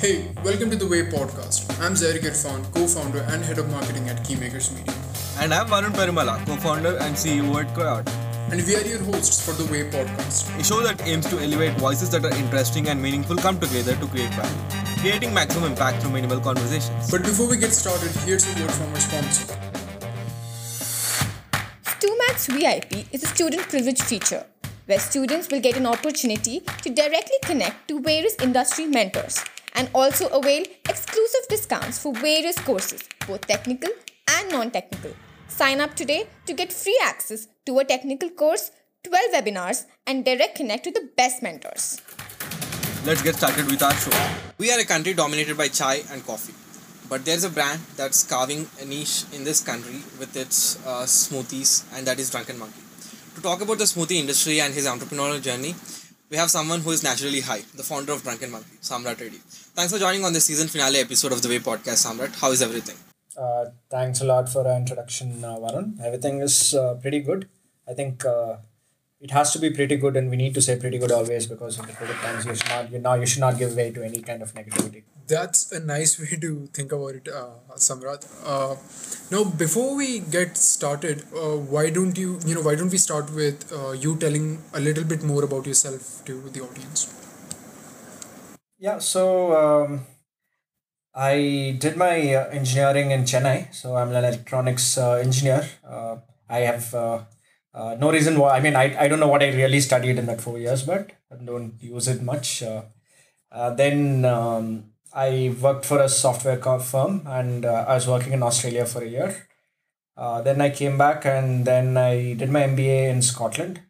Hey, welcome to the Way podcast. I'm Zarik Irfan, co-founder and head of marketing at Keymakers Media. And I'm Varun Perimala, co-founder and CEO at Coyote. And we are your hosts for the Way podcast. A show that aims to elevate voices that are interesting and meaningful come together to create value, creating maximum impact through minimal conversations. But before we get started, here's a word from our sponsor. StuMax VIP is a student privilege feature where students will get an opportunity to directly connect to various industry mentors and also avail exclusive discounts for various courses, both technical and non technical. Sign up today to get free access to a technical course, 12 webinars, and direct connect to the best mentors. Let's get started with our show. We are a country dominated by chai and coffee. But there's a brand that's carving a niche in this country with its uh, smoothies, and that is Drunken Monkey. To talk about the smoothie industry and his entrepreneurial journey, we have someone who is naturally high, the founder of Drunken Monkey, Samrat Reddy. Thanks for joining on the season finale episode of the Way podcast, Samrat. How is everything? Uh, thanks a lot for the introduction, uh, Varun. Everything is uh, pretty good. I think uh, it has to be pretty good, and we need to say pretty good always because in the COVID times, you should not, you know, you should not give way to any kind of negativity. That's a nice way to think about it, uh, Samrat. Uh, now, before we get started, uh, why don't you, you know, why don't we start with uh, you telling a little bit more about yourself to the audience? Yeah, so um, I did my uh, engineering in Chennai. So I'm an electronics uh, engineer. Uh, I have no reason why. I mean, I, I don't know what I really studied in that four years, but I don't use it much. Uh, then um, I worked for a software firm and uh, I was working in Australia for a year. Uh, then I came back and then I did my MBA in Scotland.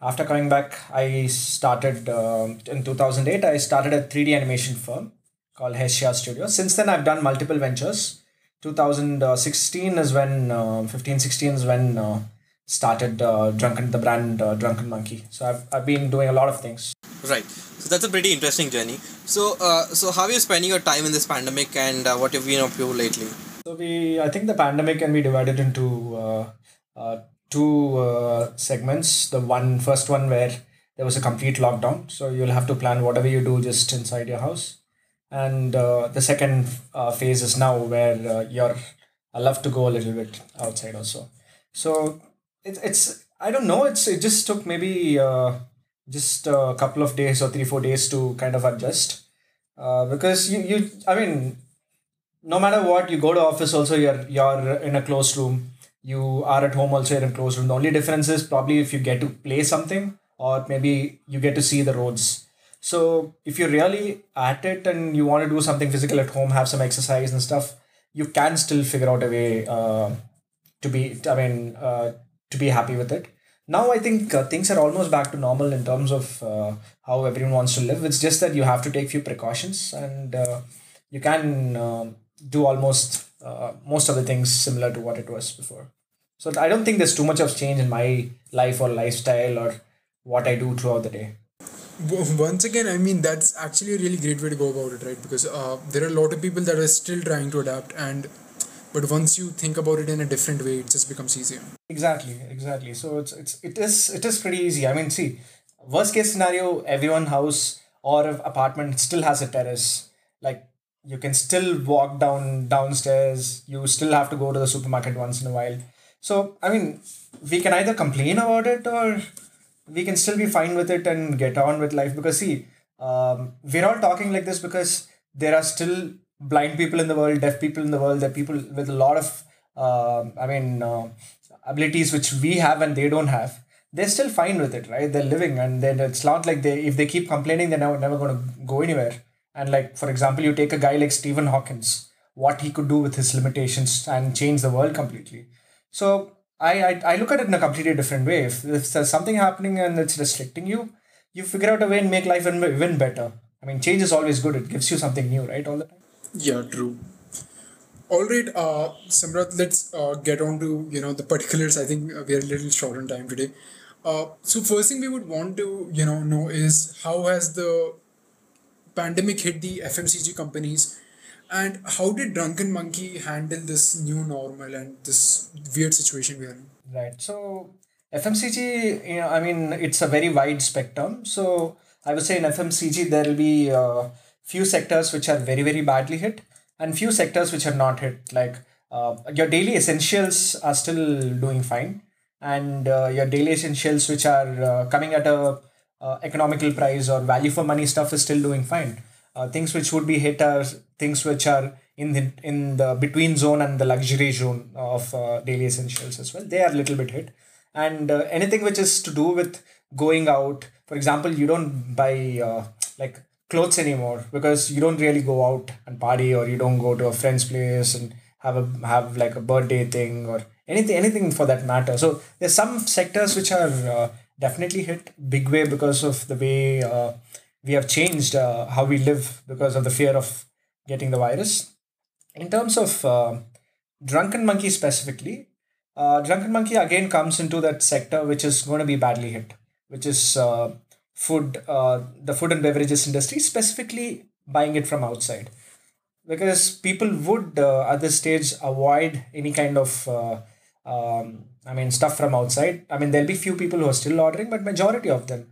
After coming back, I started um in 2008. I started a 3D animation firm called Hesia Studio. Since then, I've done multiple ventures. 2016 is when, uh, 15, 16 is when uh, started uh, Drunken, the brand uh, Drunken Monkey. So I've, I've been doing a lot of things. Right. So that's a pretty interesting journey. So, uh, so how are you spending your time in this pandemic, and uh, what have you been up to lately? So we, I think the pandemic can be divided into uh, uh, two uh, segments. The one first one where there was a complete lockdown, so you'll have to plan whatever you do just inside your house. And uh, the second uh, phase is now where uh, you're allowed to go a little bit outside also. So it's it's I don't know. It's it just took maybe uh, just a couple of days or three four days to kind of adjust. Uh, because you, you I mean no matter what you go to office also you're you're in a closed room. You are at home also you're in a closed room. The only difference is probably if you get to play something or maybe you get to see the roads. So if you're really at it and you want to do something physical at home have some exercise and stuff you can still figure out a way uh, to be i mean uh, to be happy with it now i think uh, things are almost back to normal in terms of uh, how everyone wants to live. It's just that you have to take few precautions and uh, you can um do almost uh, most of the things similar to what it was before. So i don't think there's too much of change in my life or lifestyle or what i do throughout the day. Once again, I mean, that's actually a really great way to go about it, right? Because uh, there are a lot of people that are still trying to adapt, and but once you think about it in a different way, it just becomes easier. exactly exactly. So it's it's it is it is pretty easy. I mean see worst case scenario everyone house or apartment still has a terrace. Like you can still walk down downstairs. You still have to go to the supermarket once in a while. So i mean we can either complain about it or we can still be fine with it and get on with life. Because see um, we're all talking like this because there are still blind people in the world deaf people in the world there are people with a lot of um i mean uh, abilities which we have and they don't have they're still fine with it right they're living and then it's not like they if they keep complaining they're never, never going to go anywhere and like for example you take a guy like stephen hawkins what he could do with his limitations and change the world completely so I, I, I look at it in a completely different way. If, if there's something happening and it's restricting you, you figure out a way and make life even, even better. I mean, change is always good. It gives you something new, right? All the time. Yeah, true. All right, uh, Samrat, let's uh, get on to you know the particulars. I think uh, we are a little short on time today. Uh, so first thing we would want to you know know is how has the pandemic hit the FMCG companies, and how did Drunken Monkey handle this new normal and this weird situation we are in? Right. So FMCG, you know, I mean, it's a very wide spectrum. So I would say in FMCG there will be uh, few sectors which are very very badly hit, and few sectors which are not hit. Like uh, your daily essentials are still doing fine, and uh, your daily essentials which are uh, coming at a uh, economical price or value for money stuff is still doing fine. Uh, things which would be hit are things which are in the in the between zone and the luxury zone of uh, daily essentials as well. They are a little bit hit, and anything which is to do with going out. For example, you don't buy like clothes anymore because you don't really go out and party or you don't go to a friend's place and have a have like a birthday thing or anything anything for that matter. So there's some sectors which are uh, definitely hit big way because of the way uh, we have changed uh, how we live because of the fear of getting the virus. In terms of uh, drunken monkey specifically, uh, drunken monkey again comes into that sector which is going to be badly hit, which is uh, food, uh, the food and beverages industry, specifically buying it from outside because people would uh, at this stage avoid any kind of uh, um, I mean stuff from outside. I mean there'll be few people who are still ordering, but majority of them.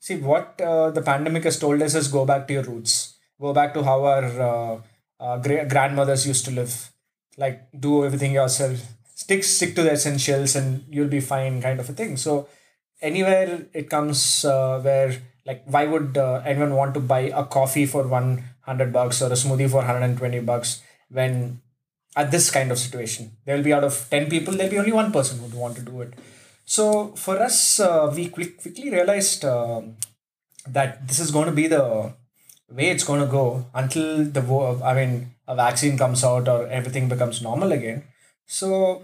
See what uh, the pandemic has told us is go back to your roots. Go back to how our uh, uh, gra- grandmothers used to live. Like do everything yourself. Stick stick to the essentials and you'll be fine, kind of a thing. So anywhere it comes uh, where like why would uh, anyone want to buy a coffee for 100 bucks or a smoothie for 120 bucks when at this kind of situation there will be out of 10 people there'll be only one person who would want to do it. So for us uh, we quick, quickly realized um that this is going to be the way it's going to go until the i mean a vaccine comes out or everything becomes normal again. So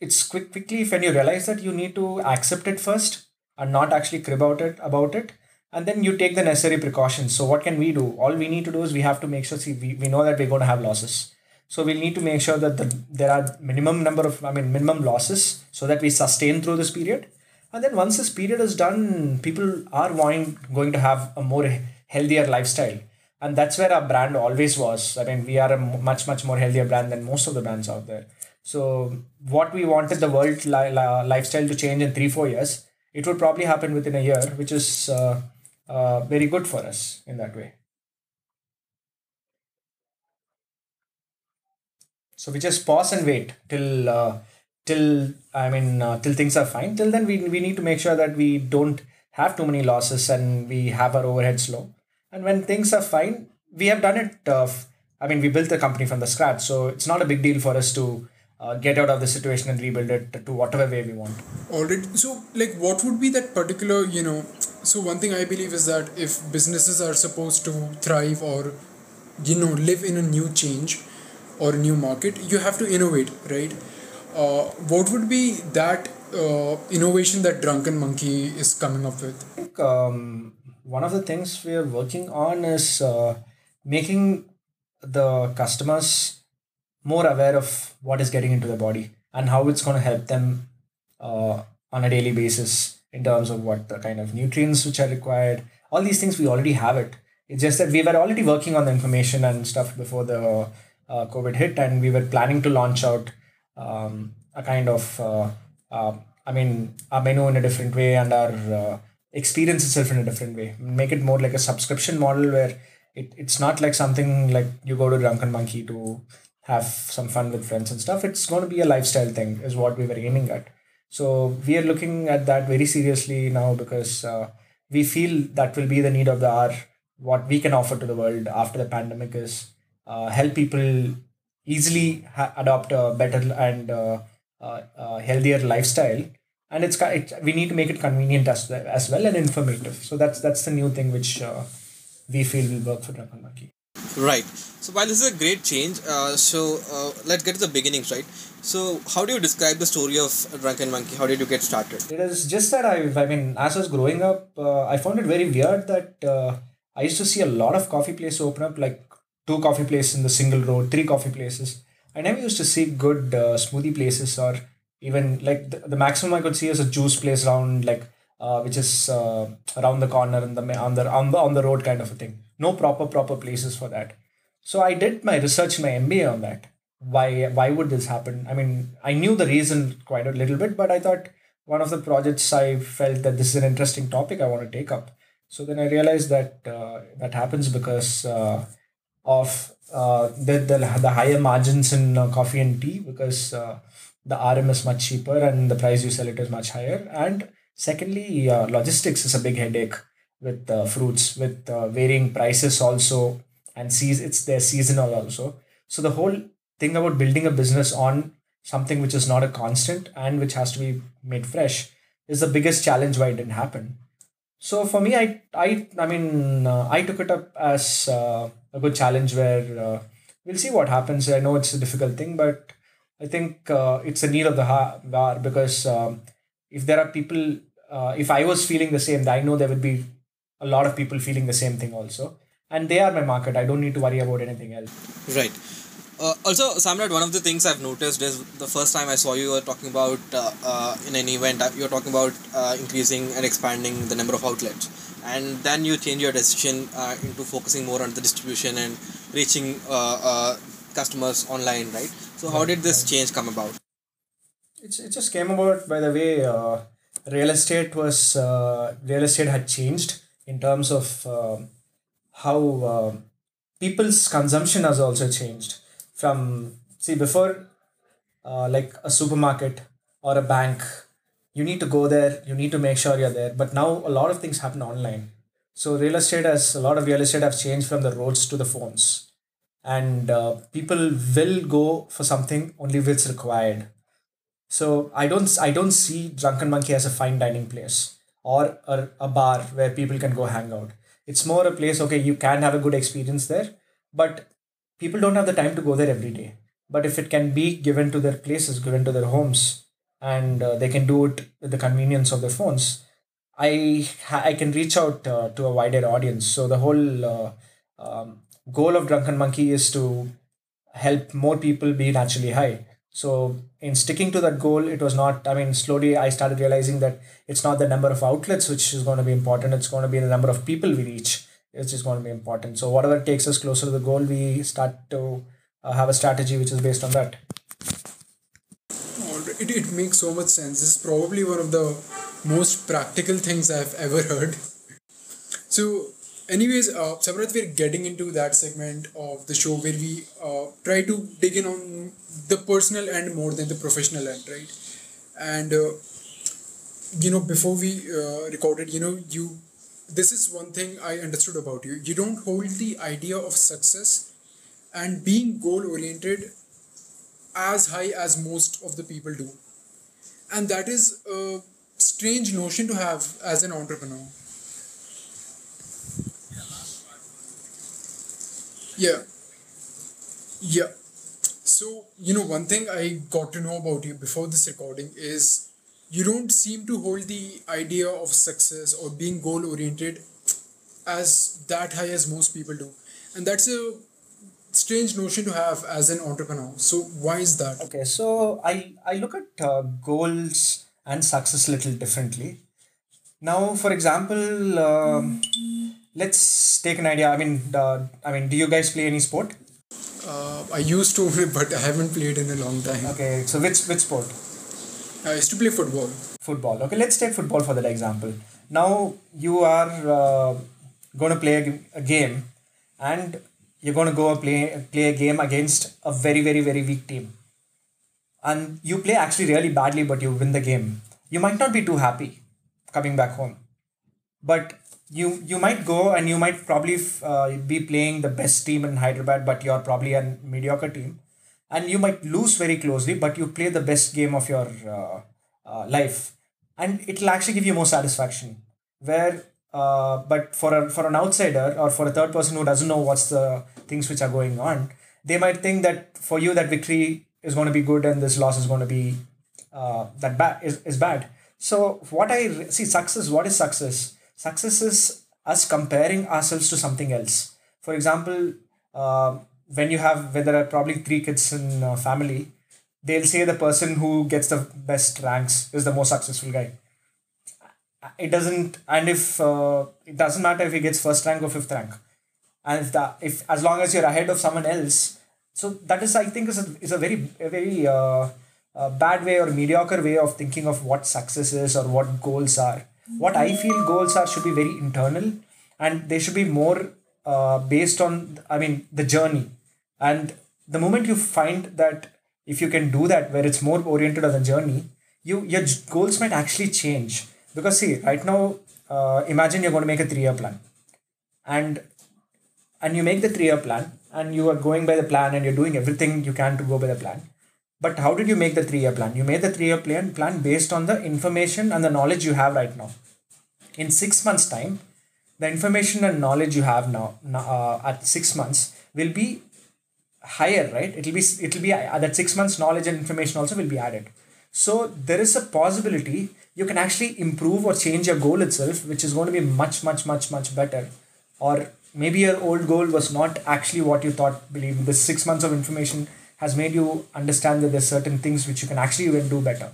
it's quick quickly when you realize that you need to accept it first and not actually crib out it about it and then you take the necessary precautions. So what can we do? All we need to do is we have to make sure see we, we know that we're going to have losses. So we'll need to make sure that the, there are minimum number of i mean minimum losses so that we sustain through this period. And then once this period is done people are wanting going to have a more healthier lifestyle. And that's where our brand always was. I mean we are a much much more healthier brand than most of the brands out there. So what we wanted the world li- li- lifestyle to change in 3 4 years it would probably happen within a year which is uh, uh, very good for us in that way. So we just pause and wait till uh, till i mean uh, till things are fine. Till then we, we need to make sure that we don't have too many losses and we have our overheads low and when things are fine we have done it uh, i mean we built the company from the scratch. So it's not a big deal for us to uh, get out of the situation and rebuild it to whatever way we want Already, so like, what would be that particular, you know? So one thing I believe is that if businesses are supposed to thrive or, you know, live in a new change or a new market, you have to innovate, right? Uh, what would be that uh, innovation that Drunken Monkey is coming up with? I think um, one of the things we are working on is uh, making the customers more aware of what is getting into their body and how it's going to help them uh, on a daily basis in terms of what the kind of nutrients which are required. All these things we already have it. It's just that we were already working on the information and stuff before the uh, COVID hit, and we were planning to launch out um, a kind of, uh, uh, I mean, our menu in a different way and our uh, experience itself in a different way. Make it more like a subscription model where it, it's not like something like you go to Drunken Monkey to have some fun with friends and stuff. It's going to be a lifestyle thing, is what we were aiming at. So we are looking at that very seriously now because uh, we feel that will be the need of the hour. What we can offer to the world after the pandemic is uh, help people easily ha- adopt a better and uh, uh, uh, healthier lifestyle. And it's, it, we need to make it convenient as, as well and informative. So that's that's the new thing which uh, we feel will work for Monkey. Right. So while this is a great change, uh, so uh, let's get to the beginnings, right? So how do you describe the story of Drunken Monkey? How did you get started? It is just that I, I mean, as I was growing up, uh, I found it very weird that uh, I used to see a lot of coffee places open up, like two coffee places in the single road, three coffee places. I never used to see good uh, smoothie places or even like the, the maximum I could see is a juice place around like uh, which is uh, around the corner and the on the on the on the road kind of a thing. No proper proper places for that. So I did my research, my MBA on that. Why why would this happen? I mean, I knew the reason quite a little bit, but I thought one of the projects I felt that this is an interesting topic I want to take up. So then I realized that uh, that happens because uh, of uh, the, the the higher margins in uh, coffee and tea because uh, the RM is much cheaper and the price you sell it is much higher. And secondly, uh, logistics is a big headache with fruits with varying prices also and sees it's their seasonal also. So the whole thing about building a business on something which is not a constant and which has to be made fresh is the biggest challenge why it didn't happen. So for me, I I I mean uh, I took it up as uh, a good challenge where uh, we'll see what happens. I know it's a difficult thing, but I think uh, it's a need of the hour because um, if there are people, uh, if I was feeling the same, I know there would be a lot of people feeling the same thing also, and they are my market. I don't need to worry about anything else. Right. Uh, also, Samrat, one of the things I've noticed is the first time I saw you were talking about uh, uh, in an event, uh, you were talking about uh, increasing and expanding the number of outlets. And then you change your decision uh, into focusing more on the distribution and reaching uh, uh, customers online, right? So, how did this change come about? It's it just came about by the way uh, real estate was uh, real estate had changed in terms of how uh, people's consumption has also changed from see before uh, like a supermarket or a bank you need to go there you need to make sure you're there. But now a lot of things happen online. So real estate has a lot of real estate have changed from the roads to the phones. And uh, people will go for something only if it's required. So I don't I don't see Drunken Monkey as a fine dining place or a, a bar where people can go hang out. It's more a place, okay, you can have a good experience there, but people don't have the time to go there every day. But if it can be given to their places, given to their homes, and uh, they can do it with the convenience of their phones, I I can reach out uh, to a wider audience. So the whole uh, um, goal of Drunken Monkey is to help more people be naturally high. So in sticking to that goal, it was not. I mean, slowly I started realizing that it's not the number of outlets which is going to be important. It's going to be the number of people we reach. It's just going to be important. So whatever takes us closer to the goal, we start to uh, have a strategy which is based on that. It, it makes so much sense. This is probably one of the most practical things I've ever heard. So, anyways, uh, Samrat, we're getting into that segment of the show where we uh, try to dig in on the personal end more than the professional end, right? And uh, you know, before we uh, recorded, you know, you this is one thing I understood about you. You don't hold the idea of success and being goal oriented as high as most of the people do. And that is a strange notion to have as an entrepreneur. Yeah. Yeah. So, you know, one thing I got to know about you before this recording is you don't seem to hold the idea of success or being goal oriented as that high as most people do. And that's a strange notion to have as an entrepreneur. So, why is that? Okay, so I I look at uh, goals and success a little differently. Now, for example, um, let's take an idea. I mean, uh, I mean, do you guys play any sport? Uh, I used to, but I haven't played in a long time. Okay, so which which sport? I used to play football. Football. Okay, let's take football for that example. Now you are uh, going to play a game, and you're going to go play play a game against a very very very weak team, and you play actually really badly, but you win the game. You might not be too happy coming back home, but you you might go and you might probably uh, be playing the best team in Hyderabad, but you're probably a mediocre team, and you might lose very closely, but you play the best game of your uh, uh, life, and it'll actually give you more satisfaction. Where, uh, but for a for an outsider or for a third person who doesn't know what's the things which are going on, they might think that for you that victory is going to be good and this loss is going to be uh, that bad is, is bad. So what I re- see success. What is success? Success is us comparing ourselves to something else. For example, uh, when you have when there are probably three kids in a family, they'll say the person who gets the best ranks is the most successful guy. It doesn't, and if uh, it doesn't matter if he gets first rank or fifth rank, and if the if as long as you're ahead of someone else, so that is I think is a, is a very a very uh, uh, bad way or mediocre way of thinking of what success is or what goals are. What I feel goals are should be very internal, and they should be more uh, based on i mean the journey. And the moment you find that if you can do that where it's more oriented on the journey you your goals might actually change. Because see right now uh, imagine you're going to make a three year plan. And and you make the three year plan and you are going by the plan and you're doing everything you can to go by the plan but how did you make the three year plan? You made the three year plan plan based on the information and the knowledge you have right now. In six months time the information and knowledge you have now uh, at six months will be higher right? It'll be it'll be uh, that six months knowledge and information also will be added. So there is a possibility you can actually improve or change your goal itself which is going to be much much much much better. Or maybe your old goal was not actually what you thought believe the six months of information has made you understand that there's certain things which you can actually even do better.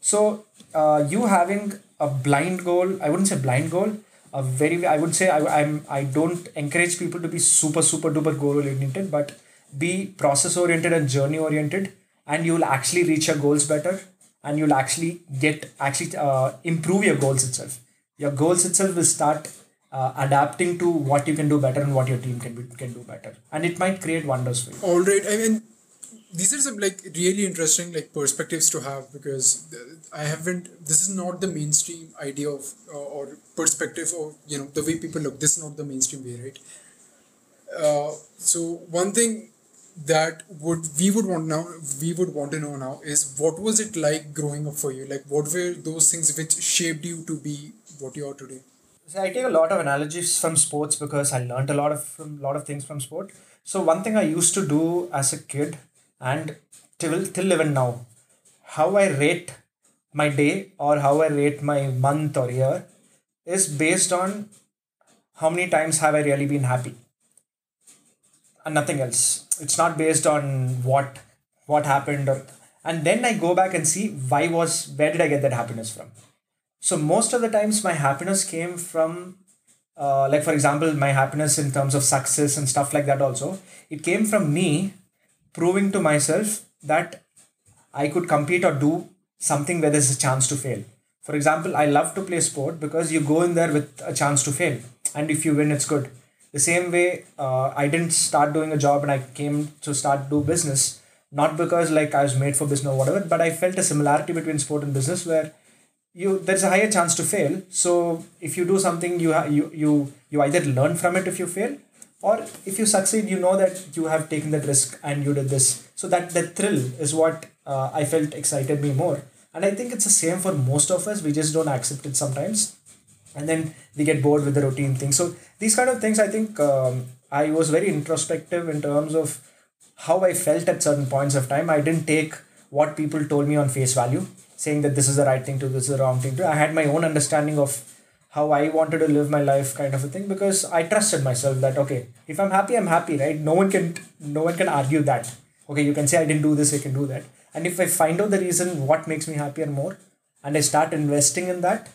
So uh, you having a blind goal i wouldn't say blind goal a very i would say I, i'm i don't encourage people to be super super duper goal oriented but be process oriented and journey oriented and you'll actually reach your goals better and you'll actually get actually uh, improve your goals itself. Your goals itself will start uh, adapting to what you can do better and what your team can be, can do better. And it might create wonders for you. All right. I mean, these are some like really interesting like perspectives to have because I haven't. This is not the mainstream idea of uh, or perspective of you know the way people look. This is not the mainstream way, right? Uh, so one thing that would we would want now we would want to know now is what was it like growing up for you? Like what were those things which shaped you to be what you are today? So I take a lot of analogies from sports because I learned a lot of from lot of things from sport. So one thing I used to do as a kid and till till even now, how I rate my day or how I rate my month or year is based on how many times have I really been happy and nothing else. It's not based on what what happened or and then I go back and see why was where did I get that happiness from. So most of the times my happiness came from uh, like for example my happiness in terms of success and stuff like that also it came from me proving to myself that I could compete or do something where there's a chance to fail. For example, I love to play sport because you go in there with a chance to fail, and if you win, it's good. The same way, uh, I didn't start doing a job and I came to start do business not because like I was made for business or whatever, but I felt a similarity between sport and business where you there's a higher chance to fail. So if you do something, you ha- you you you either learn from it if you fail, or if you succeed, you know that you have taken that risk and you did this. So that that thrill is what uh, I felt excited me more. And I think it's the same for most of us. We just don't accept it sometimes, and then we get bored with the routine thing. So these kind of things, I think um, I was very introspective in terms of how I felt at certain points of time. I didn't take what people told me on face value, saying that this is the right thing to, do, this is the wrong thing to. Do. I had my own understanding of how I wanted to live my life, kind of a thing, because I trusted myself that okay, if I'm happy, I'm happy, right? No one can, no one can argue that. Okay, you can say I didn't do this, I can do that. And if I find out the reason what makes me happier more, and I start investing in that,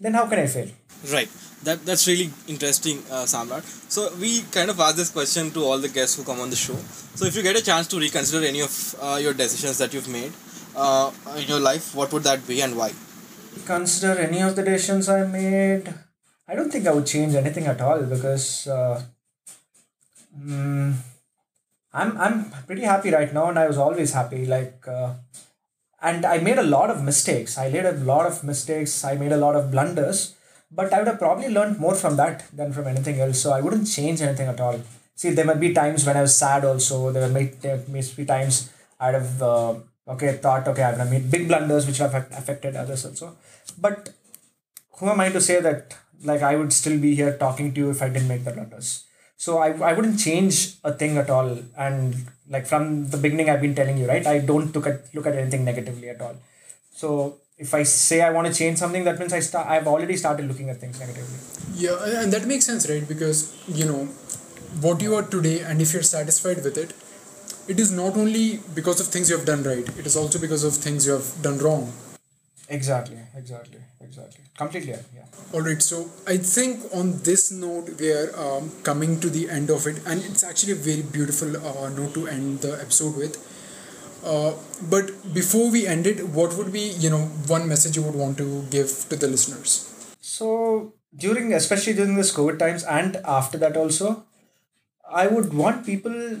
then how can I fail? Right. That that's really interesting, uh, Samrat. So we kind of ask this question to all the guests who come on the show. So if you get a chance to reconsider any of uh, your decisions that you've made uh, in your life, what would that be and why? Consider any of the decisions I made. I don't think I would change anything at all because uh, mm, I'm I'm pretty happy right now, and I was always happy. Like, uh, and I made a lot of mistakes. I made a lot of mistakes. I made a lot of blunders, but I would have probably learned more from that than from anything else. So I wouldn't change anything at all. See, there might be times when I was sad. Also, there might there may be times I'd have uh, okay thought okay I've made big blunders which have affected others also, but who am I to say that like I would still be here talking to you if I didn't make the blunders? So I, I wouldn't change a thing at all. And like from the beginning, I've been telling you, right? I don't look at look at anything negatively at all. So if I say I want to change something, that means I start. I've already started looking at things negatively. Yeah, and that makes sense, right? Because you know what you are today, and if you're satisfied with it, it is not only because of things you have done right. It is also because of things you have done wrong. Exactly. Exactly. Exactly. Completely. Yeah. All right, so I think on this note we are um, coming to the end of it, and it's actually a very beautiful uh, note to end the episode with. Uh, but before we end it, what would be you know one message you would want to give to the listeners? So during especially during this COVID times and after that also, I would want people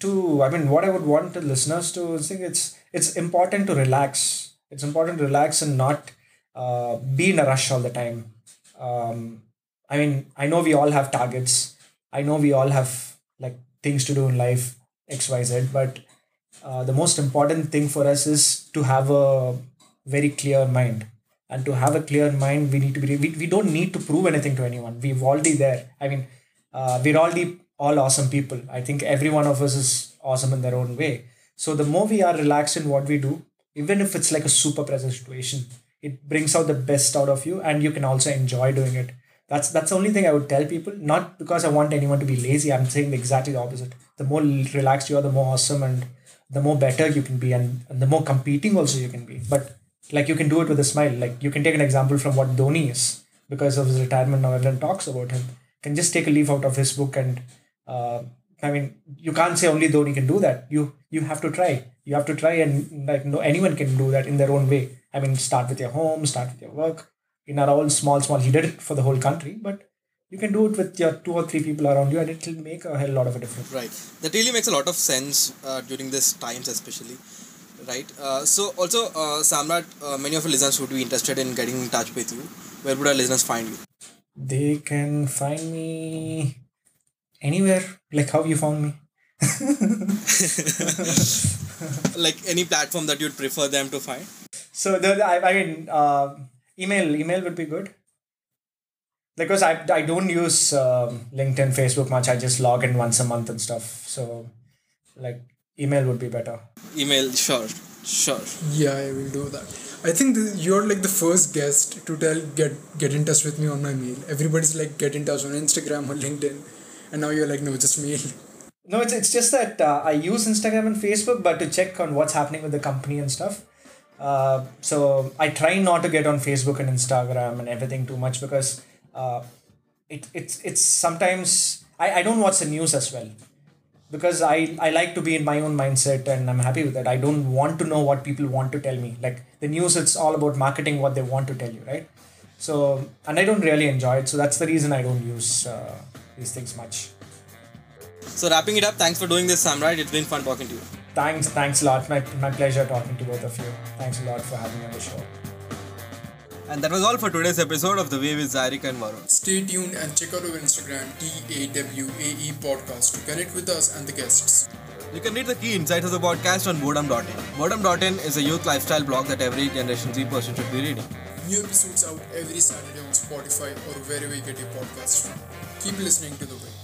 to. I mean, what I would want the listeners to think it's it's important to relax. It's important to relax and not uh, be in a rush all the time. Um, I mean, I know we all have targets. I know we all have like things to do in life, X, Y, Z. But uh, the most important thing for us is to have a very clear mind. And to have a clear mind, we need to be. We, we don't need to prove anything to anyone. We've already there. I mean, uh, we're already all awesome people. I think every one of us is awesome in their own way. So the more we are relaxed in what we do, even if it's like a super pressure situation, it brings out the best out of you, and you can also enjoy doing it that's that's the only thing I would tell people. Not because I want anyone to be lazy. I'm saying exactly the opposite. The more relaxed you are, the more awesome and the more better you can be, and, and the more competing also you can be. But like you can do it with a smile. Like you can take an example from what Dhoni is because of his retirement. Now everyone talks about him. Can just take a leaf out of his book and. Uh, I mean, you can't say only Dhoni can do that. You you have to try. You have to try, and like no anyone can do that in their own way. I mean, start with your home, start with your work, in our all small small. He did it for the whole country but you can do it with your two or three people around you and it will make a hell lot of a difference. Right. That really makes a lot of sense uh, during this times especially. Right. Uh, so also uh, samrat uh, many of our listeners would be interested in getting in touch with you. Where would our listeners find you? They can find me anywhere like how you found me? Like any platform that you'd prefer them to find? So the, I, I mean uh, email email would be good. Because I, I don't use um, linkedin facebook much. I just log in once a month and stuff. So like email would be better. Email sure sure. Yeah i will do that. I think the, you're like the first guest to tell get get in touch with me on my mail. Everybody's like get in touch on instagram or linkedin and now you're like no just mail no it's, it's just that uh, i use instagram and facebook but to check on what's happening with the company and stuff uh, so I try not to get on Facebook and Instagram and everything too much because uh, it, it's it's sometimes I, I don't watch the news as well because I, I like to be in my own mindset and I'm happy with that. I don't want to know what people want to tell me. Like the news, it's all about marketing what they want to tell you, right? So, and I don't really enjoy it. So that's the reason I don't use uh, these things much. So, wrapping it up, thanks for doing this, Samrat. It's been fun talking to you. Thanks, thanks a lot. My, my pleasure talking to both of you. Thanks a lot for having me on the show. And that was all for today's episode of The Way with Zarik and Varun. Stay tuned and check out our Instagram, TAWAE Podcast, to connect with us and the guests. You can read the key insights of the podcast on boredom.in. Boredom.in is a youth lifestyle blog that every Generation Z person should be reading. New episodes out every Saturday on Spotify or wherever you get your podcasts from. Keep listening to The Way.